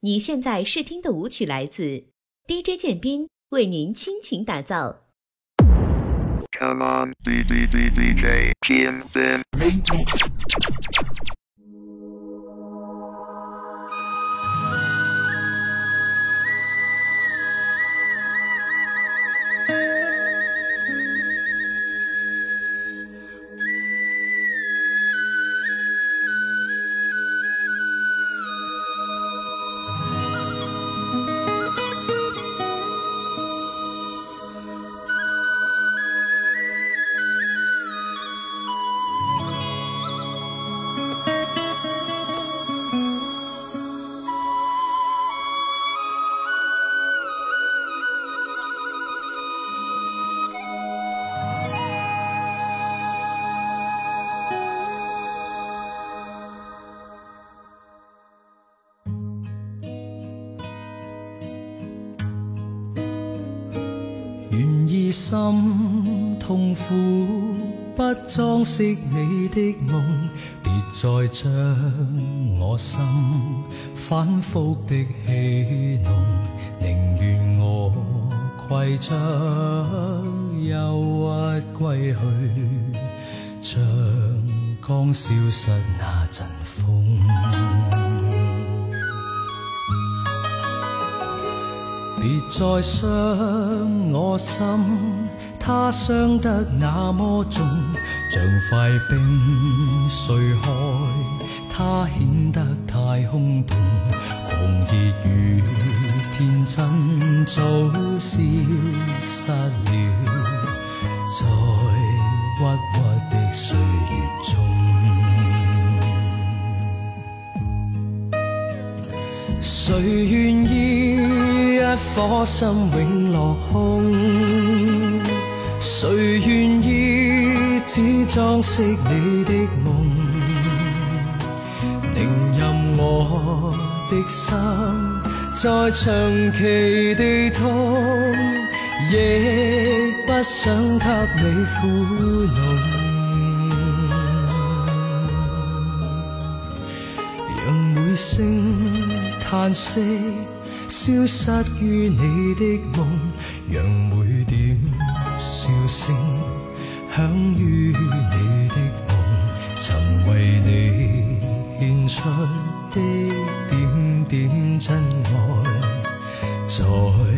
你现在试听的舞曲来自 DJ 建斌为您倾情打造。反复的起弄，宁愿我携着忧郁归去，像刚消失那阵风。别再伤我心，它伤得那么重，像块冰碎开，它显得太空洞。热雨天真早消失了，在屈屈的岁月中，谁愿意一颗心永落空？谁愿意只装饰你的梦？的心在长期地痛，亦不想给你苦恼。让每声叹息消失于你的梦，让每点笑声响于你的梦。曾为你献出的。点真爱在。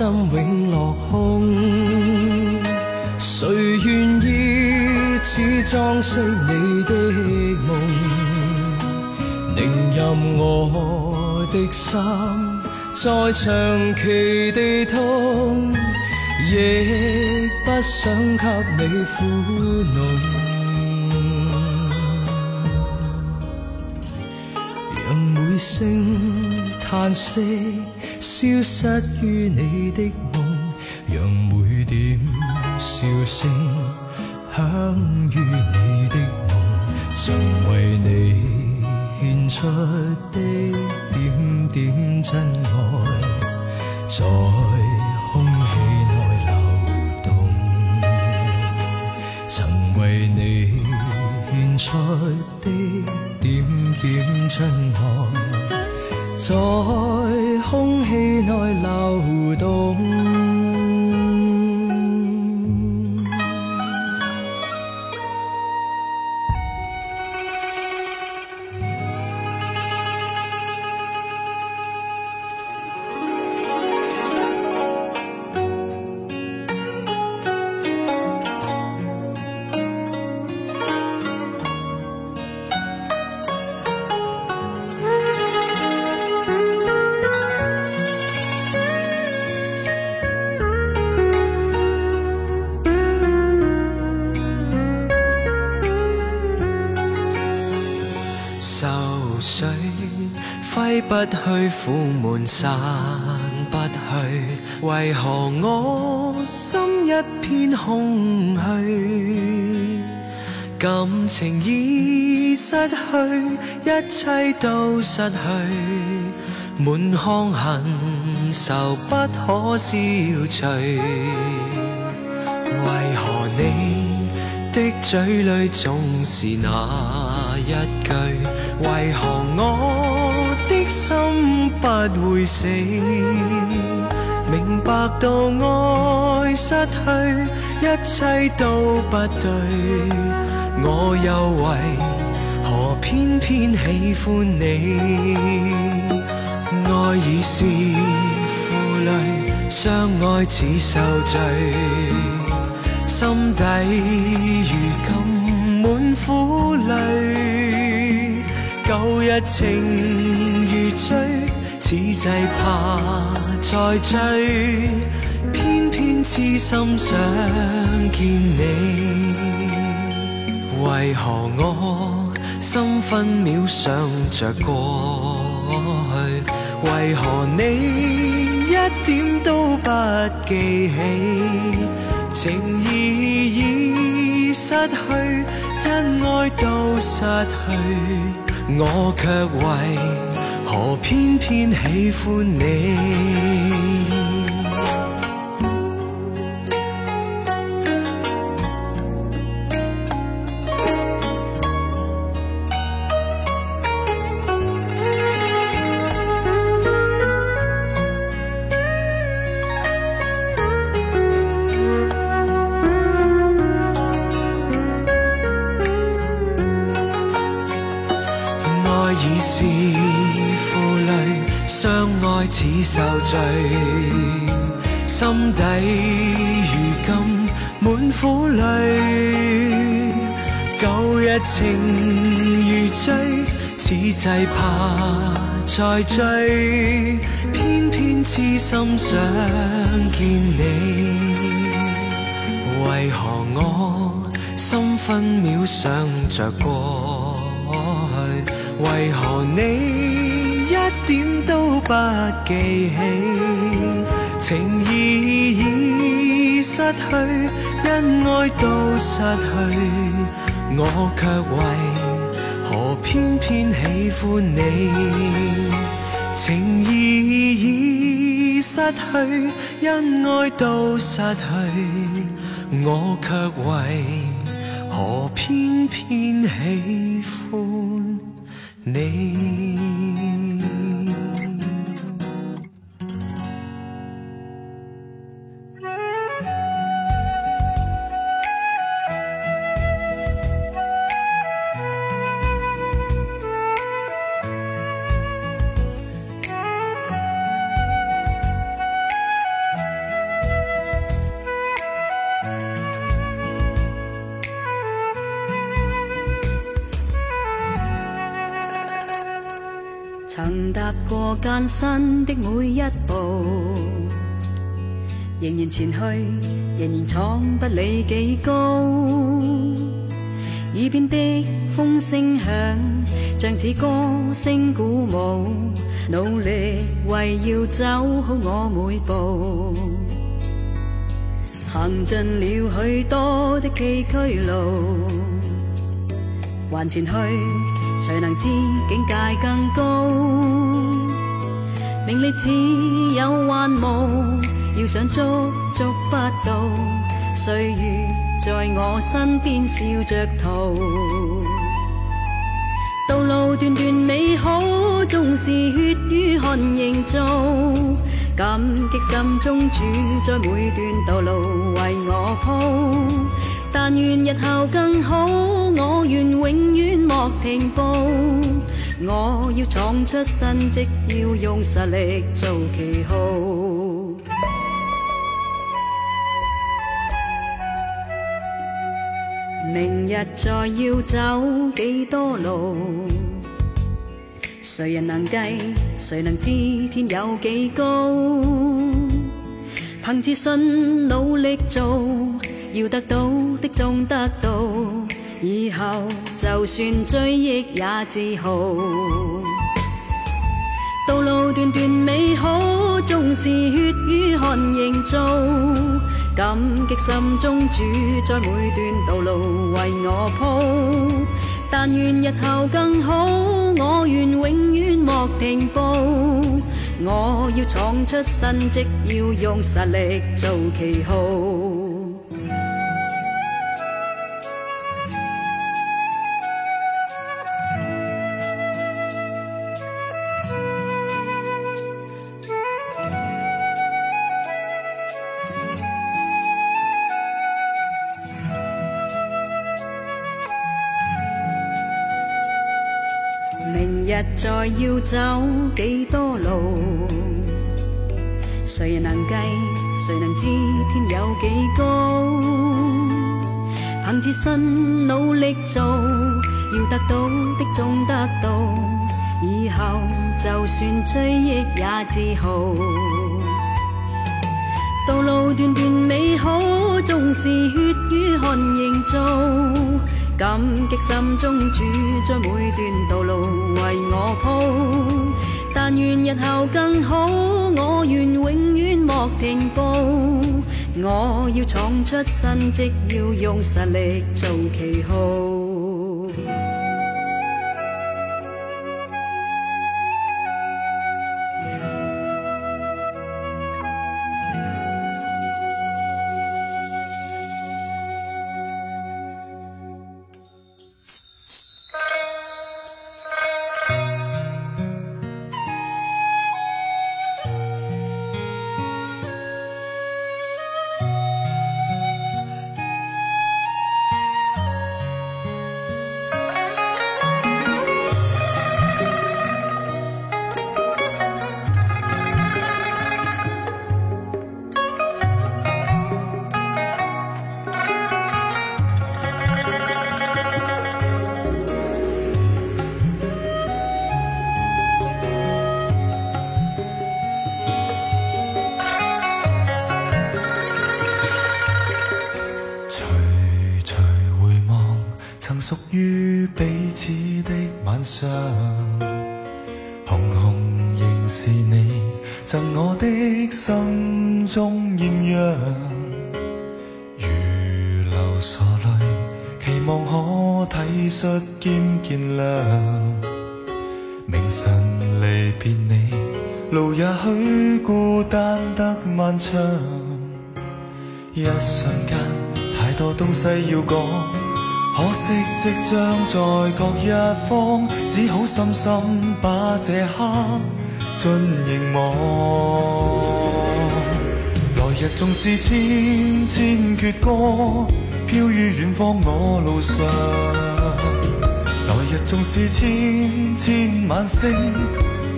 心永落空，谁愿意只装饰你的梦？宁任我的心在长期地痛，亦不想给你苦弄。让每声叹息。消失于你的梦，让每点笑声响于你的梦。曾为你献出的点点真爱，在空气内流动。曾为你献出的点点真爱，在。爱流动。苦闷散不去，为何我心一片空虚？感情已失去，一切都失去，满腔恨愁不可消除。为何你的嘴里总是那一句？为何我？心不会死，明白到爱失去，一切都不对。我又为何偏偏喜欢你？爱已是负累，相爱似受罪，心底如今满苦泪。旧日情。追，此际怕再追，偏偏痴心想见你。为何我心分秒想着过去？为何你一点都不记起？情义已失去，恩爱都失去，我却为。我偏偏喜欢你。情如醉，此际怕再追，偏偏痴心想见你。为何我心分秒想着过去？为何你一点都不记起？情义已失去，恩爱都失去。我却为何偏偏喜欢你？情意已失去，恩爱都失去，我却为何偏偏喜欢你？艰辛的每一步，仍然前去，仍然闯，不理几高。耳边的风声响，像似歌声鼓舞，努力为要走好我每步。行进了许多的崎岖路，还前去，才能知境界更高。名利似有幻无，要想捉捉不到，岁月在我身边笑着逃。道路段段美好，纵是血与汗凝造，感激心中主在每段道路为我铺。但愿日后更好，我愿永远莫停步。我要闯出新迹，要用实力做旗号。明日再要走几多路，谁人能计？谁能知天有几高？凭自信，努力做，要得到的终得到。以后就算追忆也自豪，道路段段美好，纵是血与汗凝造。感激心中主，在每段道路为我铺。但愿日后更好，我愿永远莫停步。我要闯出新迹，要用实力做旗号。要走几多路，谁能计，谁能知天有几高？凭自信，努力做，要得到的总得到。以后就算追忆也自豪。道路段段美好，纵是血与汗凝造，感激心中主宰每段道路。我抱，但愿日后更好，我愿永远莫停步，我要闯出新迹，要用实力做旗号。赠我的心中艳阳，如流傻泪，期望可体恤兼见谅。明晨离别你，路也许孤单得漫长。一瞬间，太多东西要讲，可惜即将在各一方，只好深深把这刻。尽凝望，来日纵是千千阙歌，飘于远方我路上。来日纵是千千晚星，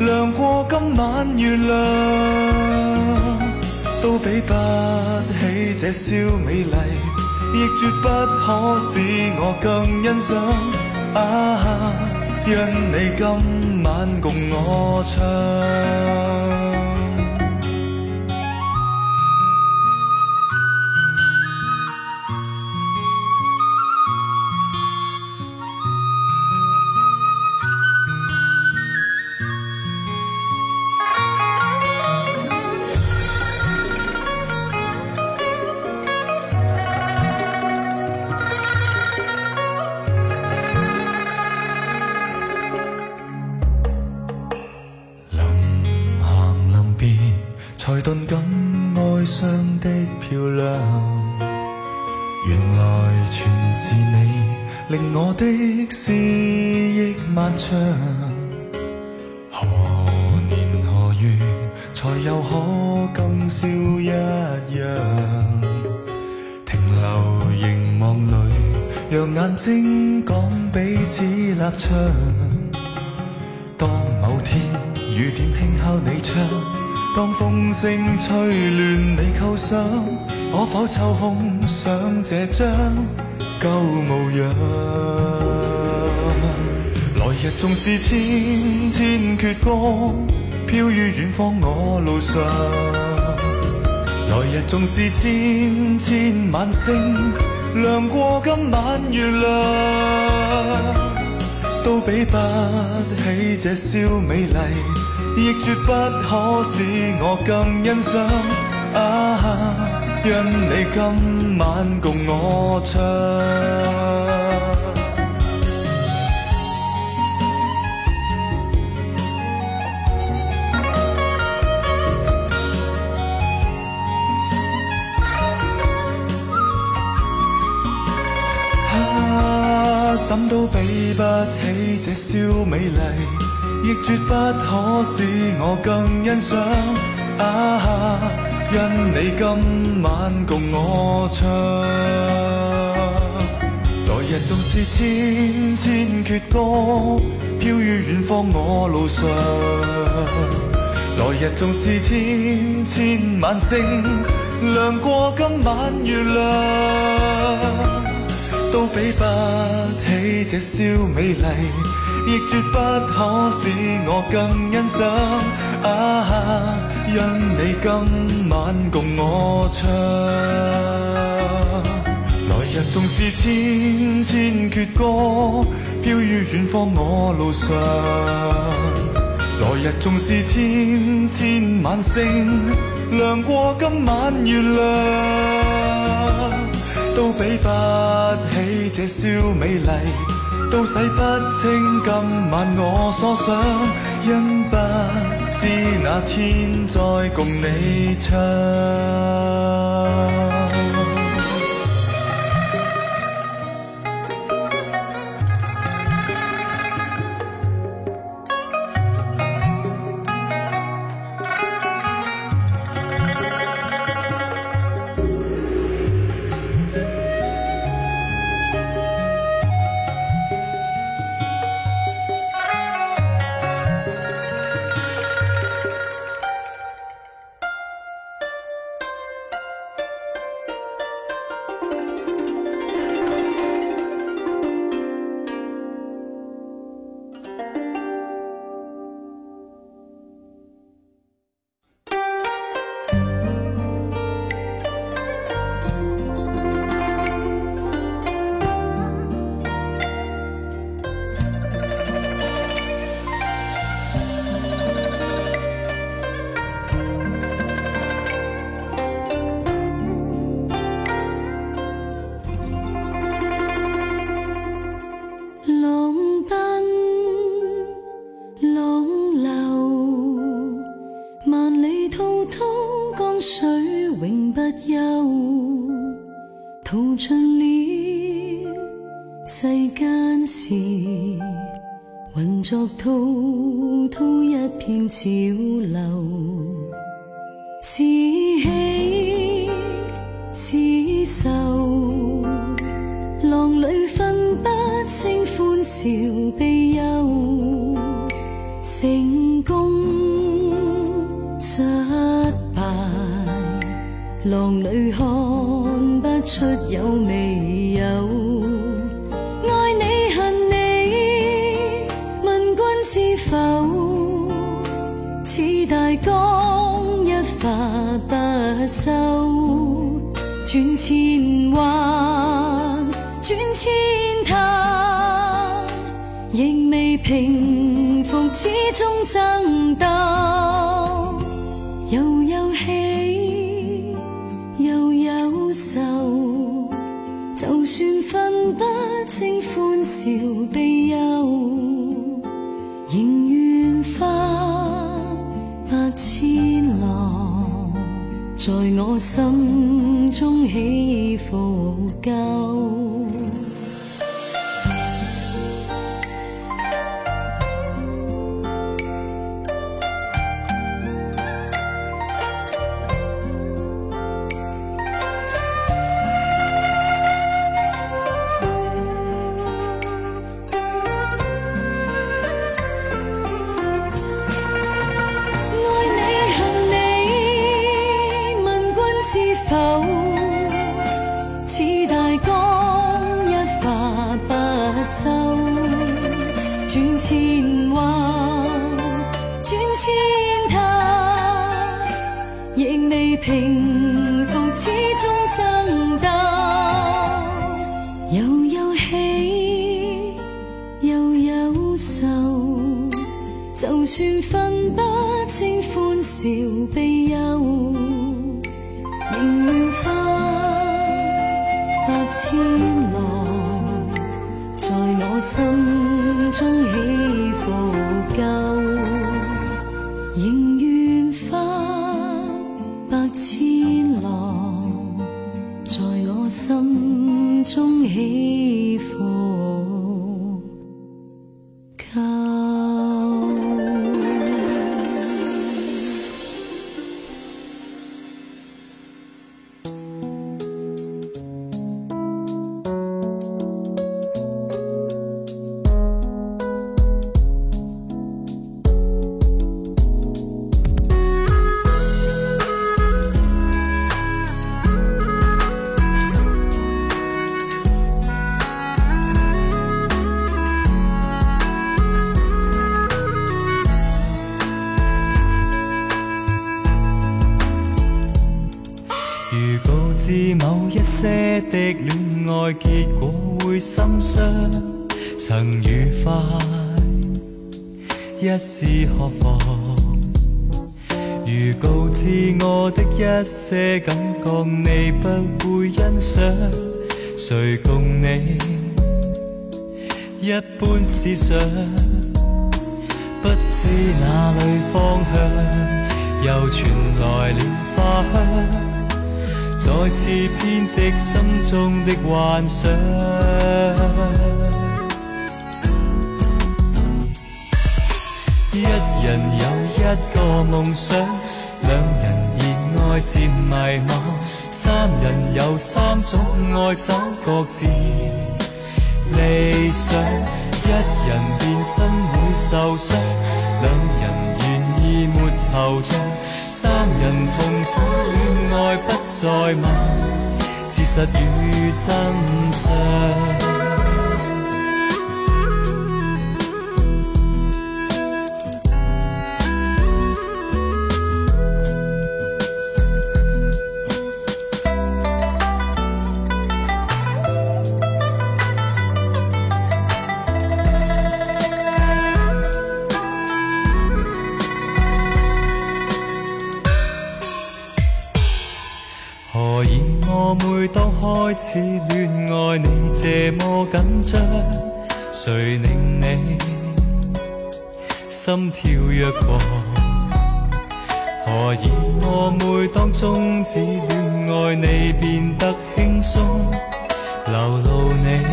亮过今晚月亮，都比不起这宵美丽，亦绝不可使我更欣赏。啊，因你今。共我唱。才顿感哀伤的漂亮，原来全是你令我的思忆漫长。何年何月才又可今宵一样？停留凝望里，让眼睛讲彼此立场。当某天雨点轻敲你窗。当风声吹乱你构想，可否抽空想这张旧模样？来日纵是千千阙歌，飘于远方我路上。来日纵是千千晚星，亮过今晚月亮，都比不起这宵美丽。亦绝不可使我更欣赏，啊！因你今晚共我唱，怎都比不起这宵美丽。亦绝不可使我更欣赏，啊！因你今晚共我唱。来日纵是千千阙歌，飘于远方我路上。来日纵是千千晚星，亮过今晚月亮，都比不起这宵美丽。亦绝不可使我更欣赏，啊！因你今晚共我唱。来日纵是千千阙歌，飘于远方我路上。来日纵是千千晚星，亮过今晚月亮，都比不起这宵美丽。都洗不清今晚我所想，因不知哪天再共你唱。作滔滔一片潮流，是喜是愁，浪里分不清欢笑悲忧，成功失败，浪里看不出有味。愁，转千弯，转千滩，仍未平复，始终争斗。又有喜，又有愁，就算分不清欢笑。悲。我心中起伏够。就算分不清欢笑悲忧，仍愿花百千浪，在我心中起伏够。仍愿花百千浪，在我心中起。思想不知哪里方向，又传来了花香，再次编织心中的幻想。一人有一个梦想，两人热爱渐迷茫，三人有三种爱找各自理想。一人变心会受伤，两人愿意没惆怅，三人痛苦恋爱不再问，事实与真相。始恋爱，你这么紧张，谁令你心跳若狂？何以我每当终止恋爱，你变得轻松，流露你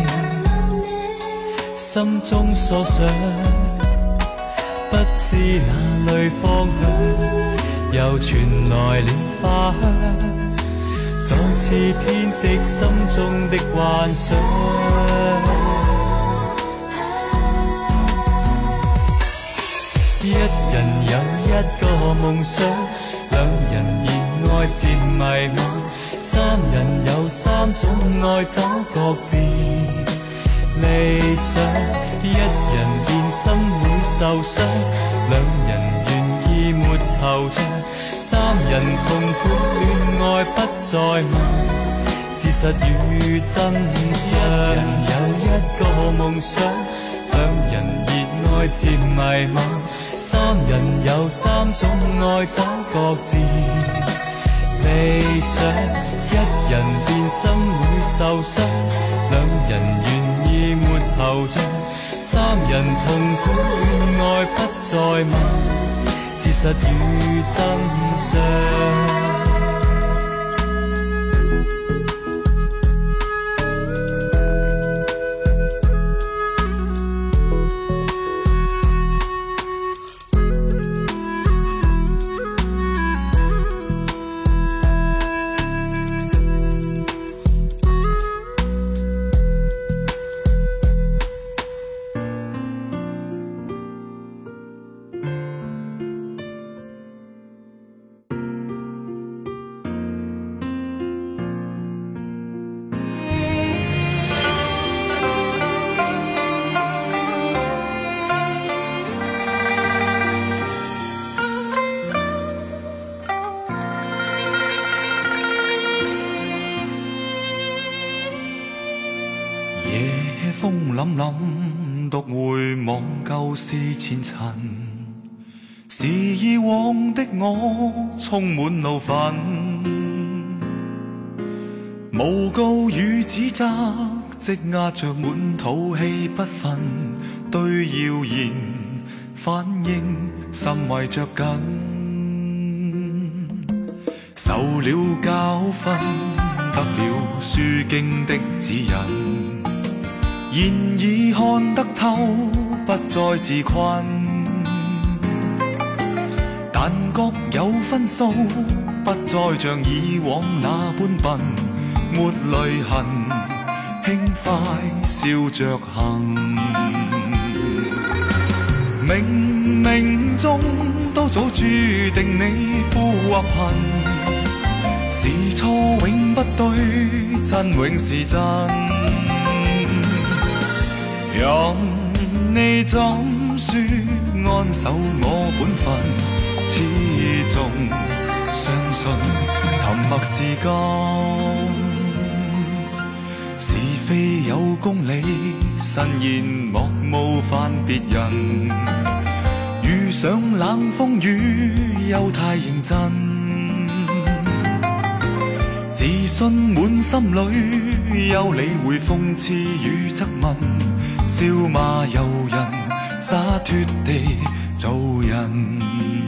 心中所想？不知哪里方向，又传来了花香。再次编织心中的幻想。一人有一个梦想，两人热爱渐迷惘，三人有三种爱找各自理想。一人变心会受伤，两人愿意没惆怅。三人痛苦恋爱不再问，事实与真相。一人有一个梦想，两人热爱渐迷惘，三人有三种爱找各自理想。一人变心会受伤，两人愿意没惆怅，三人痛苦恋爱不再问。事实与真相。故事前尘，是以往的我充满怒愤，诬告与指责积压着满肚气不忿，对谣言反应心为着紧，受了教训，得了书经的指引，现已看得透。不再自困，但觉有分数，不再像以往那般笨，没泪痕，轻快笑着行。冥冥中都早注定你富或贫，是错永不对，真永是真。你怎说，安守我本份，始终相信沉默是金。是非有公理，慎言莫冒犯别人。遇上冷风雨，又太认真，自信满心里，有理会讽刺与质问。笑骂游人，洒脱地做人。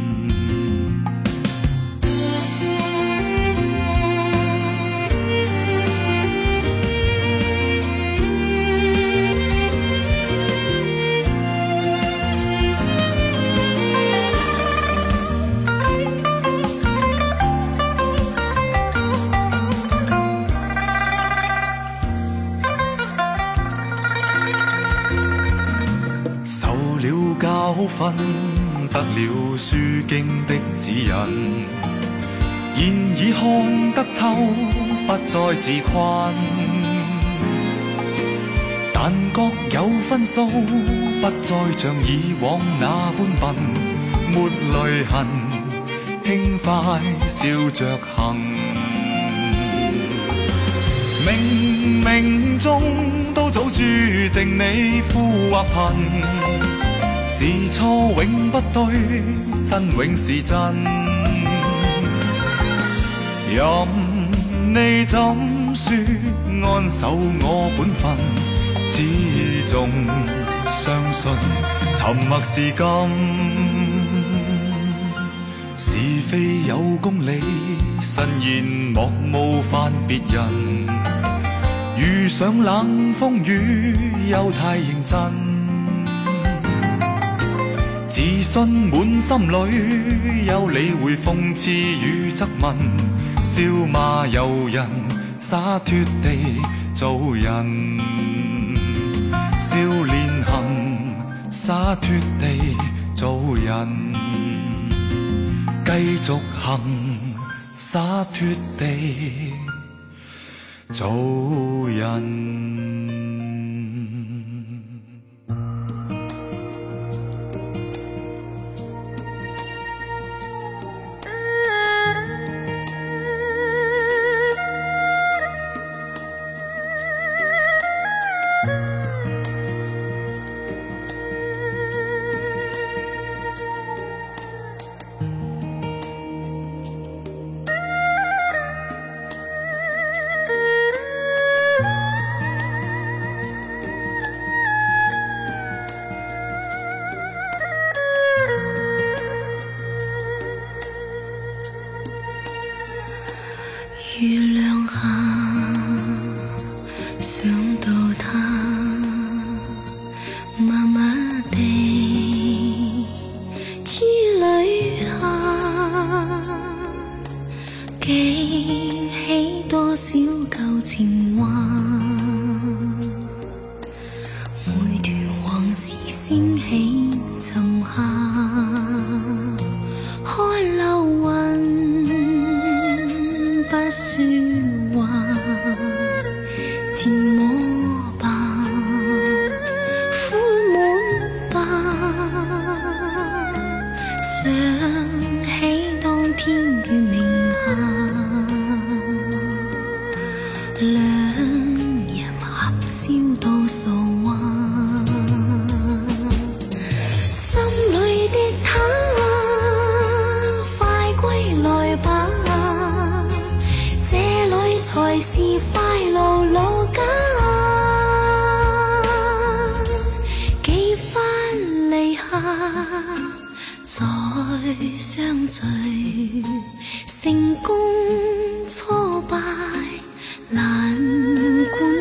自困，但各有分數，不再像以往那般笨，没泪痕，轻快笑着行。冥冥中都早注定你富或贫，是错永不对，真永是真。你怎说？安守我本分，始终相信沉默是金。是非有公理，慎言莫冒犯别人。遇上冷风雨，又太认真，自信满心里，有理会讽刺与质问。笑骂由人，洒脱地做人；笑脸行，洒脱地做人；继续行，洒脱地做人。相聚，成功挫败，难管。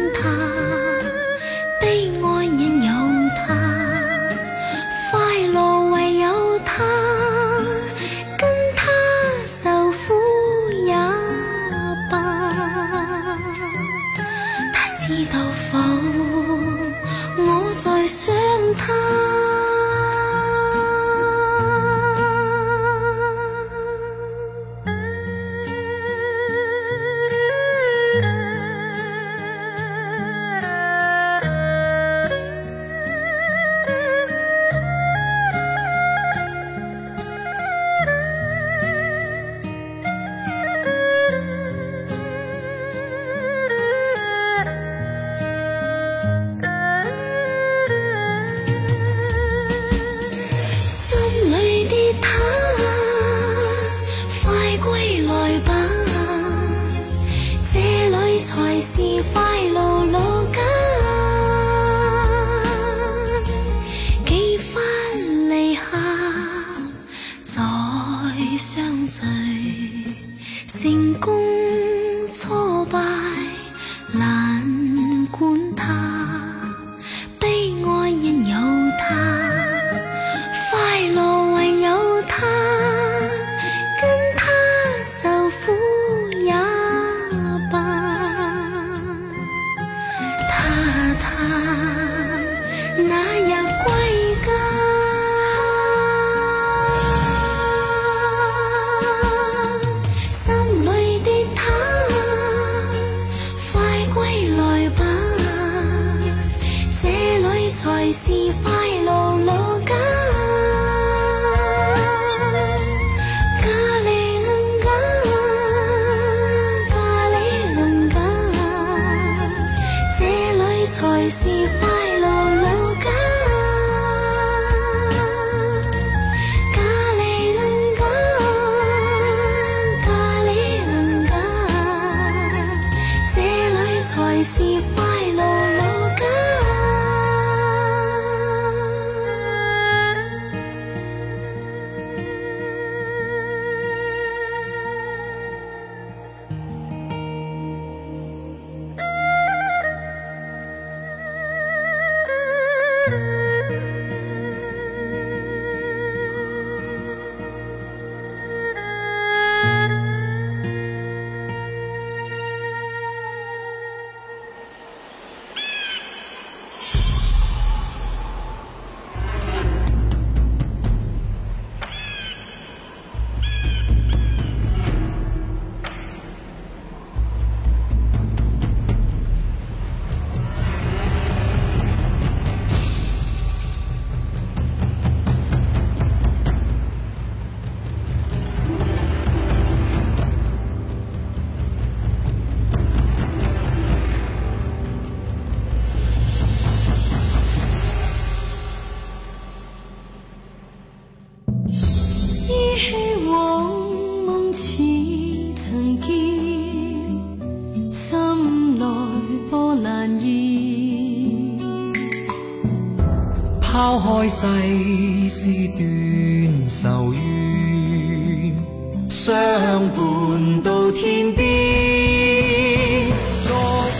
相伴到天边，逐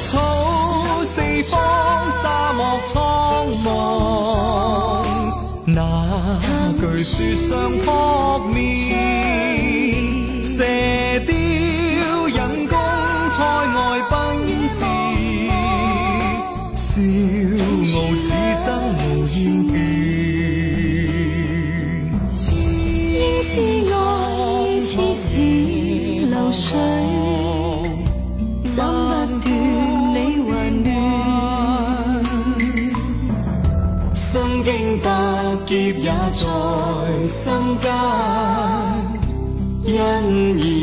草四方，沙漠苍茫，哪惧雪上扑面。在心间，因。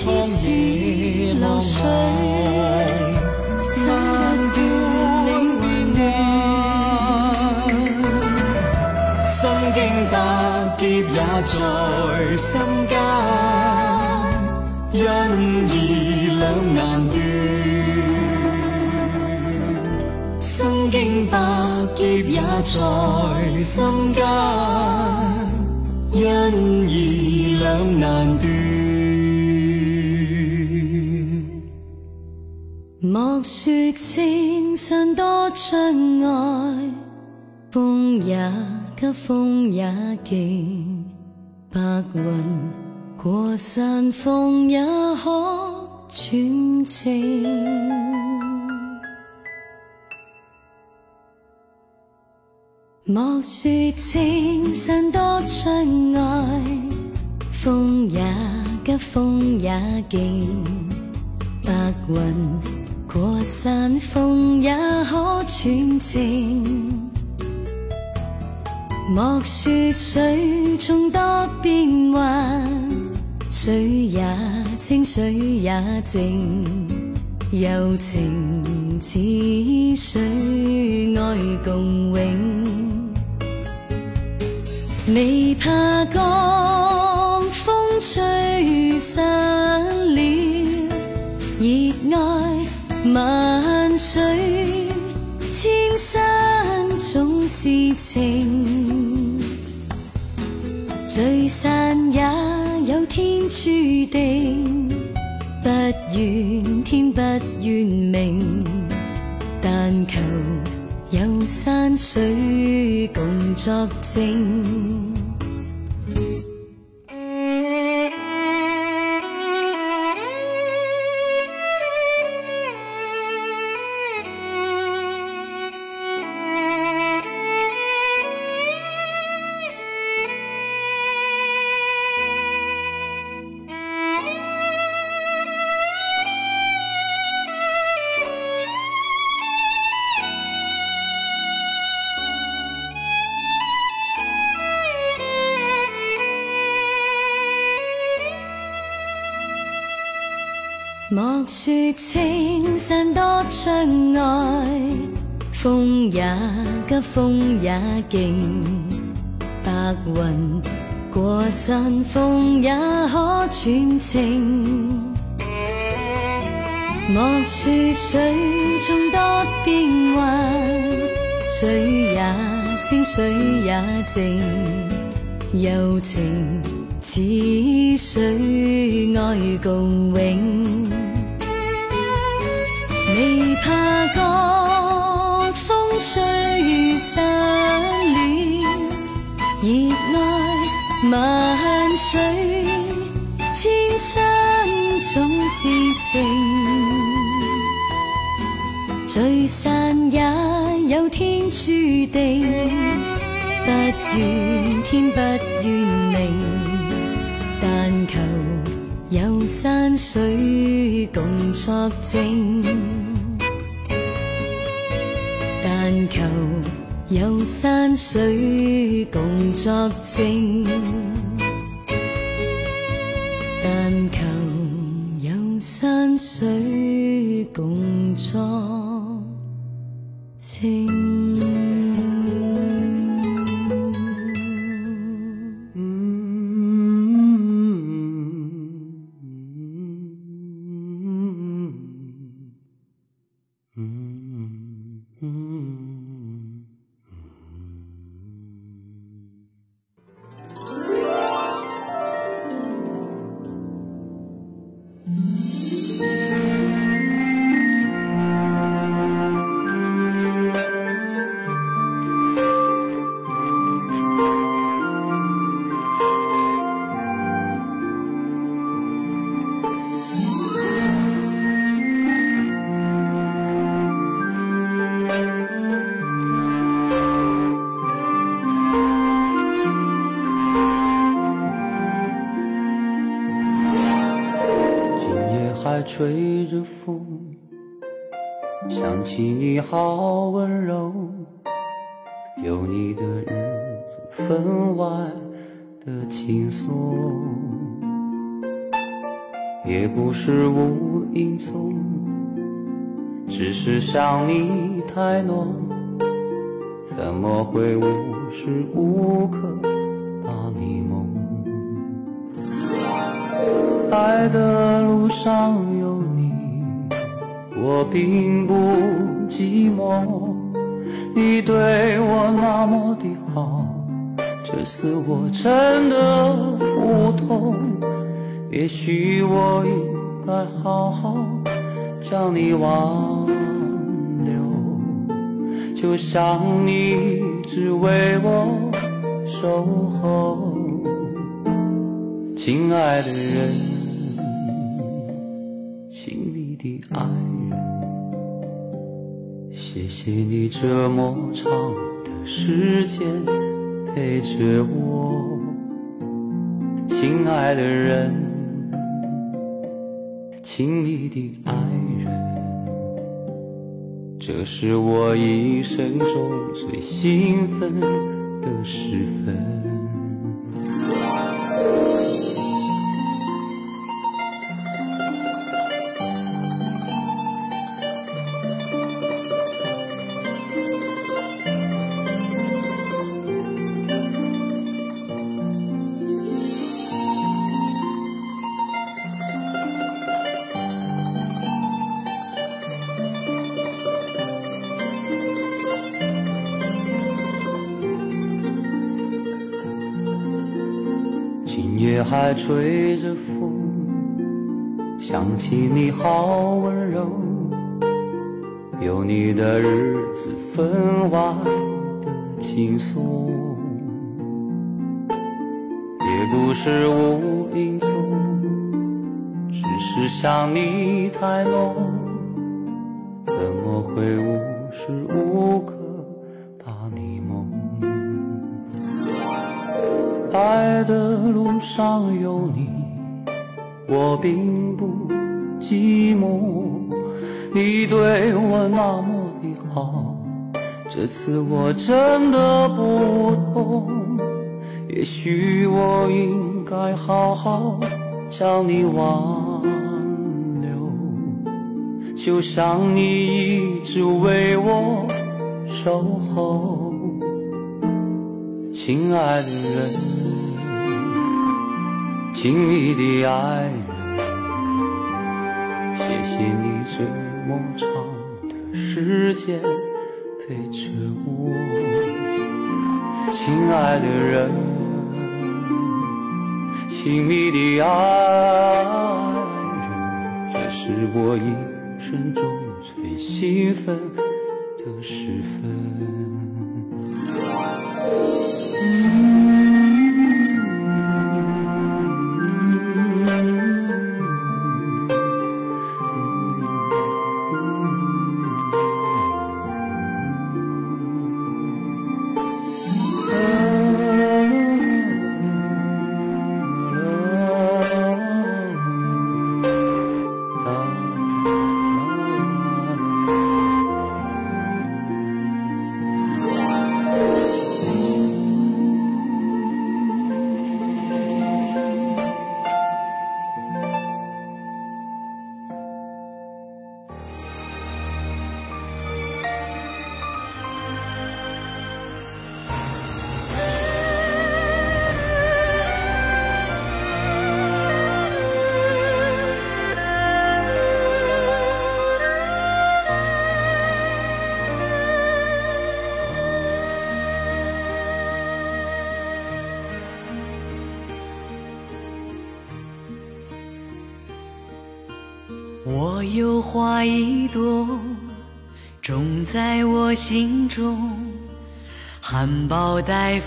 沧海流水，斩不断，离别念。心经百劫也在心间，恩义两难断。心经百劫也在心间。恩。莫说青山多障碍，风也急，风也劲，白云过山峰也可转晴。莫说青山多障碍，风也急，风也劲，白云。过山峰也可传情，莫说水中多变幻，水也清，水也静，柔情似水，爱共永，未怕罡风吹散了热爱。万水千山总是情，聚散也有天注定，不怨天不怨命，但求有山水共作证。说青山多障碍，风也急风也劲，白云过山峰也可传情。莫说水中多变幻，水也清水也静，柔情似水爱共永。江风吹散了热爱，万水千山总是情。聚散也有天注定，不怨天不怨命，但求有山水共作证。水共作证。好温柔，有你的日子分外的轻松，也不是无影踪，只是想你太浓，怎么会无时无刻把你梦？爱的路上有你，我并不。寂寞，你对我那么的好，这次我真的不痛。也许我应该好好将你挽留，就像你一直为我守候，亲爱的人，亲密的爱人。谢谢你这么长的时间陪着我，亲爱的人，亲密的爱人，这是我一生中最兴奋的时分。吹着风，想起你好温柔，有你的日子分外的轻松，也不是无影踪，只是想你太浓。那么的好，这次我真的不懂。也许我应该好好将你挽留，就像你一直为我守候，亲爱的人，亲密的爱人，谢谢你这么长。时间陪着我，亲爱的人，亲密的爱人，这是我一生中最兴奋的时分。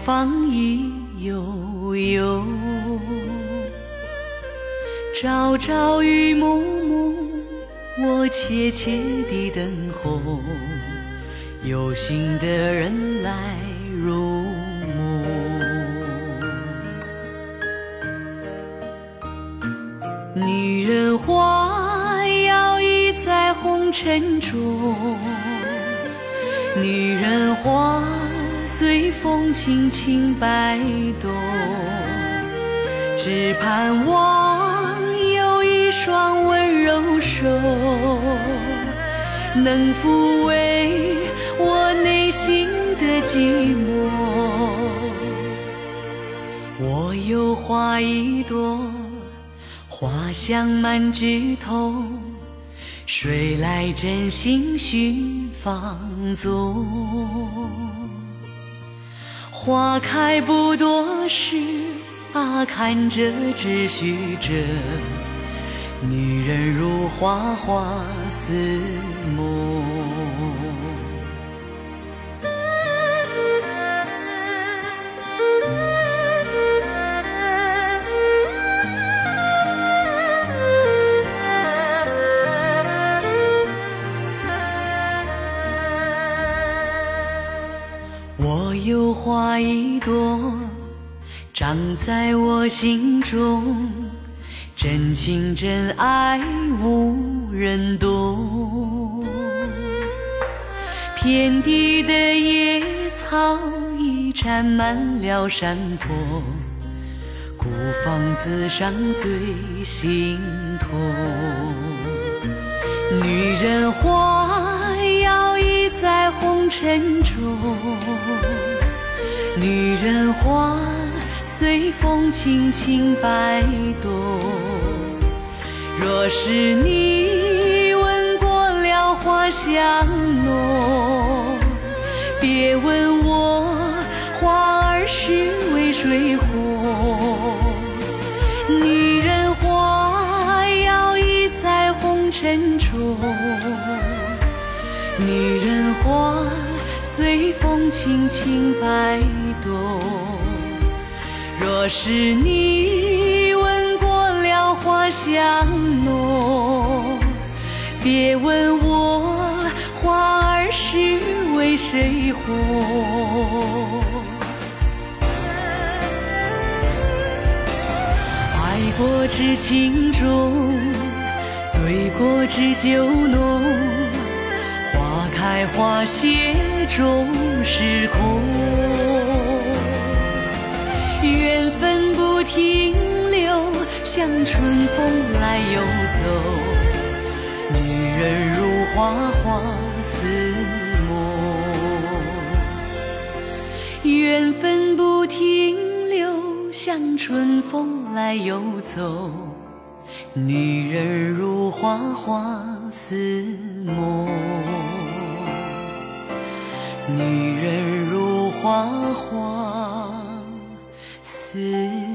放一。轻轻摆动，只盼望有一双温柔手，能抚慰我内心的寂寞。我有花一朵，花香满枝头，谁来真心寻芳踪？花开不多时，啊，看折只须折，女人如花，花似梦。长在我心中，真情真爱无人懂。遍地的野草已占满了山坡，孤芳自赏最心痛。女人花摇曳在红尘中，女人花。随风轻轻摆动。若是你闻过了花香浓，别问我花儿是为谁红。女人花摇曳在红尘中，女人花随风轻轻摆动。若是你闻过了花香浓，别问我花儿是为谁红。爱过知情重，醉过知酒浓，花开花谢终是空。停留，像春风来又走。女人如花，花似梦。缘分不停留，像春风来又走。女人如花，花似梦。女人如花，花似。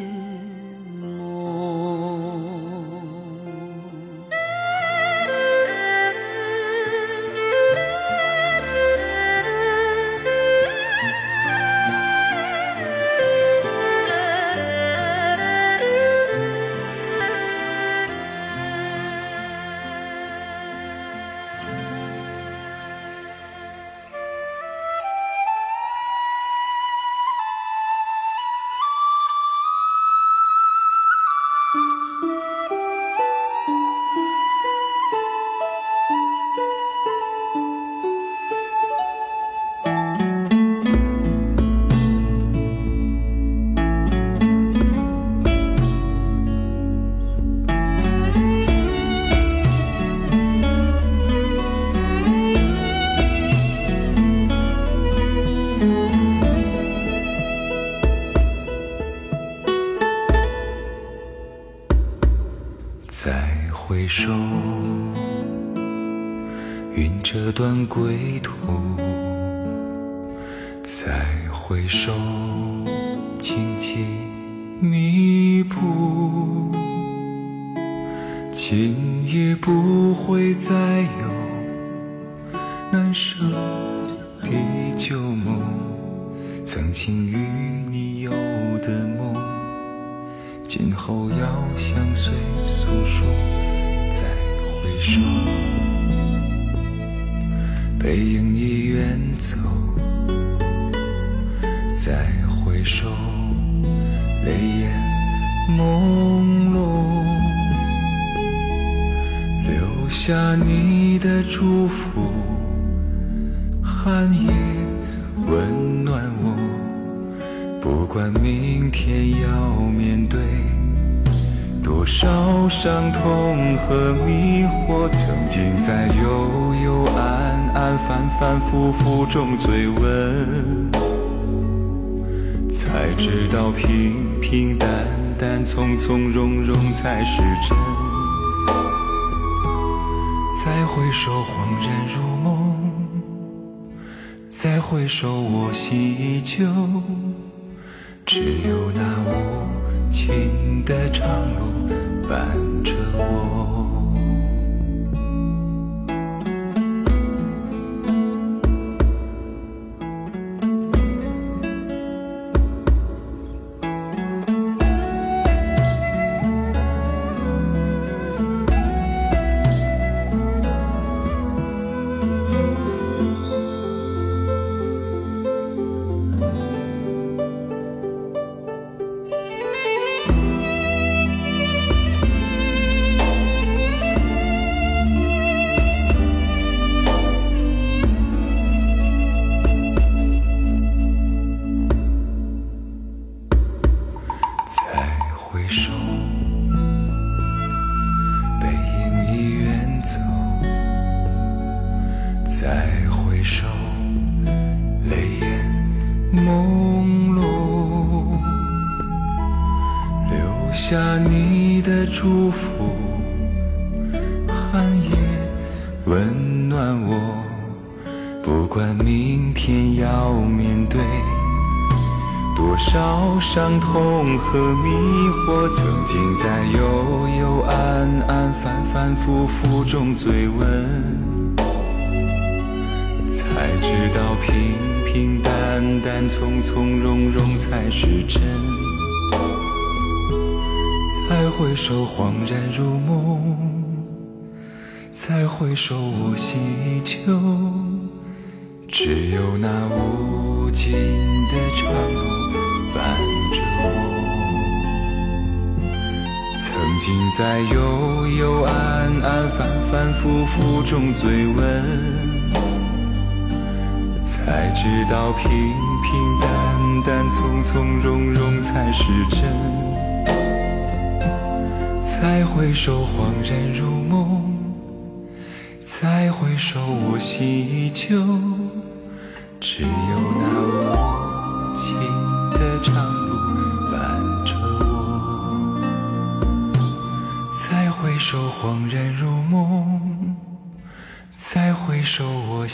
断归途，再回首，荆棘密布。今夜不会再有难舍的旧梦，曾经与你有的梦，今后要向谁诉说？再回首。背影已远走，再回首，泪眼朦胧，留下你的祝福，寒夜温暖我。不管明天要面对多少伤痛和迷惑，曾经在幽幽暗。暗反反复复中追问，才知道平平淡淡、从从容容才是真。再回首，恍然如梦；再回首，我心依旧，只有。浮负中最温，才知道平平淡淡、从从容容才是真。再回首，恍然如梦；再回首，我心依旧。只有那无尽的长路。经在幽幽暗暗、反反复复中追问，才知道平平淡淡、从从容容才是真。再回首，恍然如梦；再回首，我心依旧。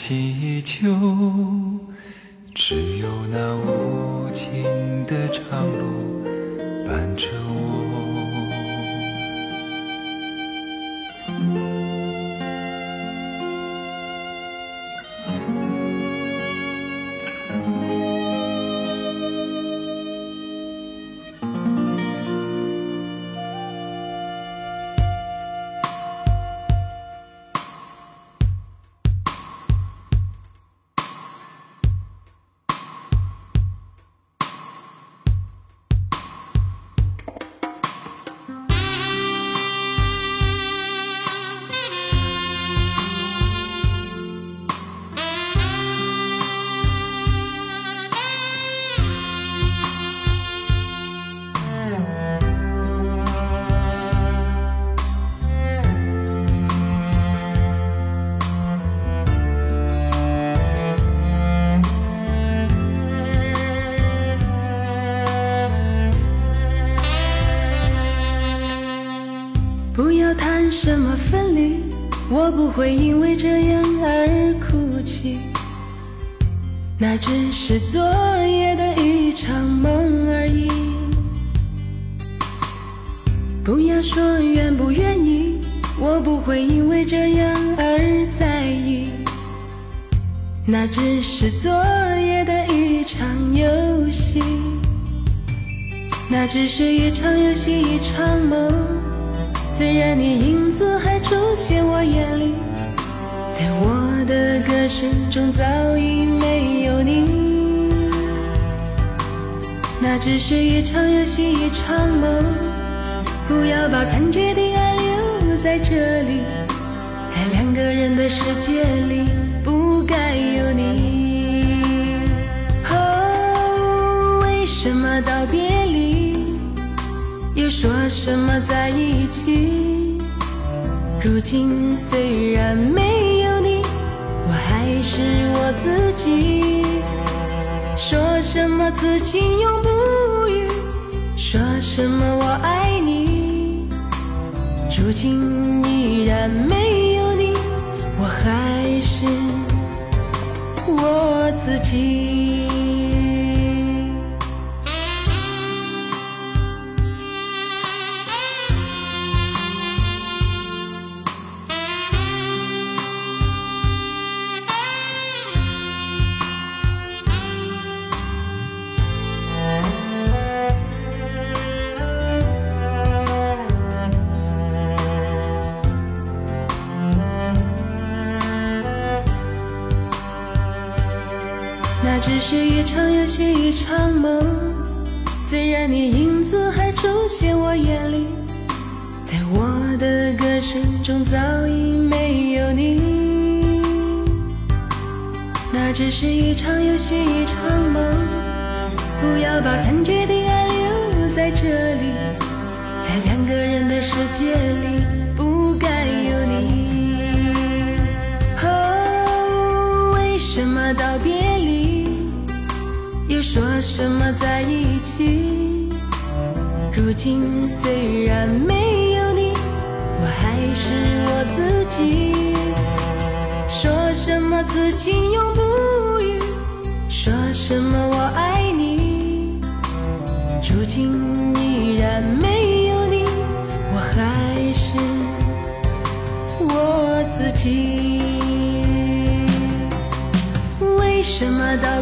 起。那只是昨夜的一场梦而已。不要说愿不愿意，我不会因为这样而在意。那只是昨夜的一场游戏。那只是一场游戏，一场梦。虽然你影子还出现我眼里。的歌声中早已没有你，那只是一场游戏一场梦。不要把残缺的爱留在这里，在两个人的世界里不该有你。哦，为什么道别离，又说什么在一起？如今虽然没。是我自己，说什么此情永不渝，说什么我爱你，如今依然没有你，我还是我自己。一场梦，虽然你影子还出现我眼里，在我的歌声中早已没有你。那只是一场游戏，一场梦。不要把残缺的爱留在这里，在两个人的世界里不该有你。哦，为什么道别？说什么在一起？如今虽然没有你，我还是我自己。说什么此情永不渝？说什么我爱你？如今依然没有你，我还是我自己。为什么？到？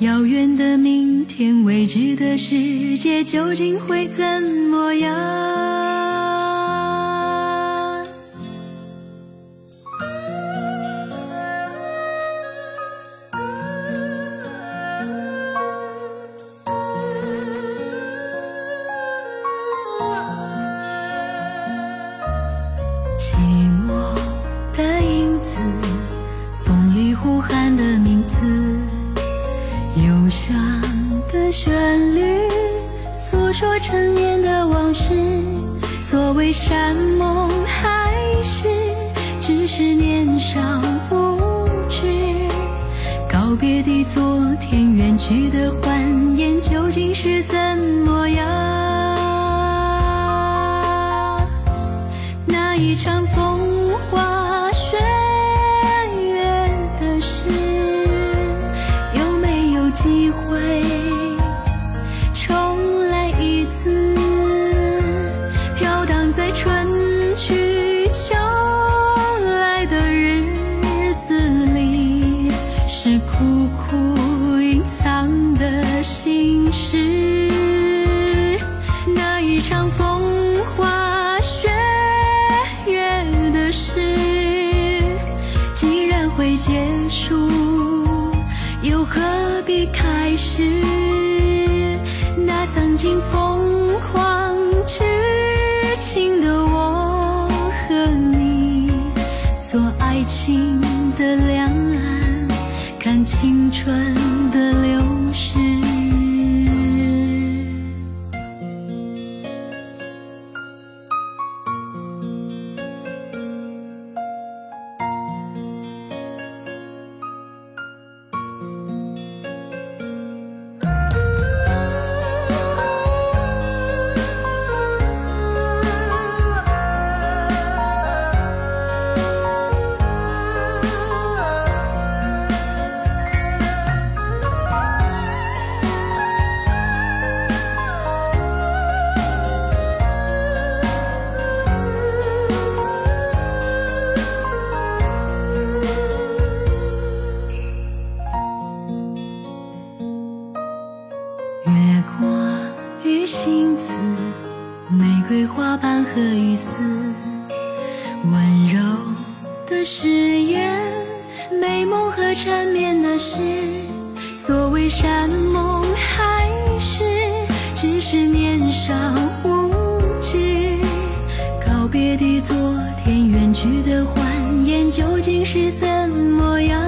遥远的明天，未知的世界，究竟会怎么样？故乡的旋律，诉说陈年的往事。所谓山盟海誓，只是年少无知。告别的昨天，远去的欢颜，究竟是怎么样？那一场风。心字，玫瑰花瓣和一丝温柔的誓言，美梦和缠绵的事，所谓山盟海誓，只是年少无知。告别的昨天，远去的欢颜，究竟是怎么样？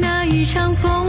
那一场风。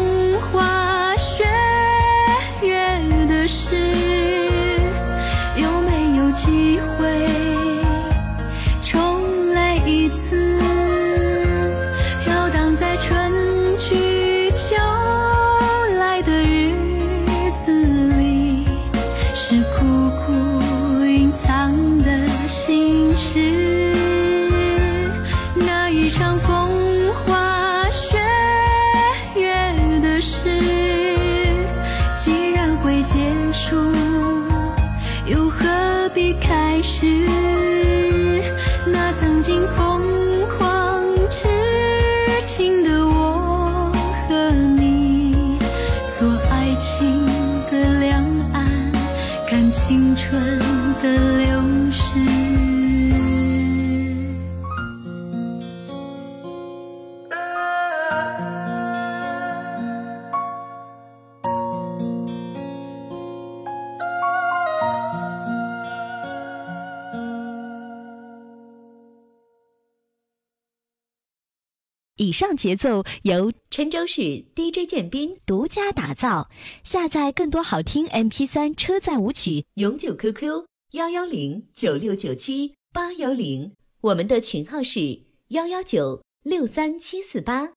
上节奏由郴州市 DJ 建斌独家打造。下载更多好听 MP3 车载舞曲，永久 QQ 幺幺零九六九七八幺零，我们的群号是幺幺九六三七四八。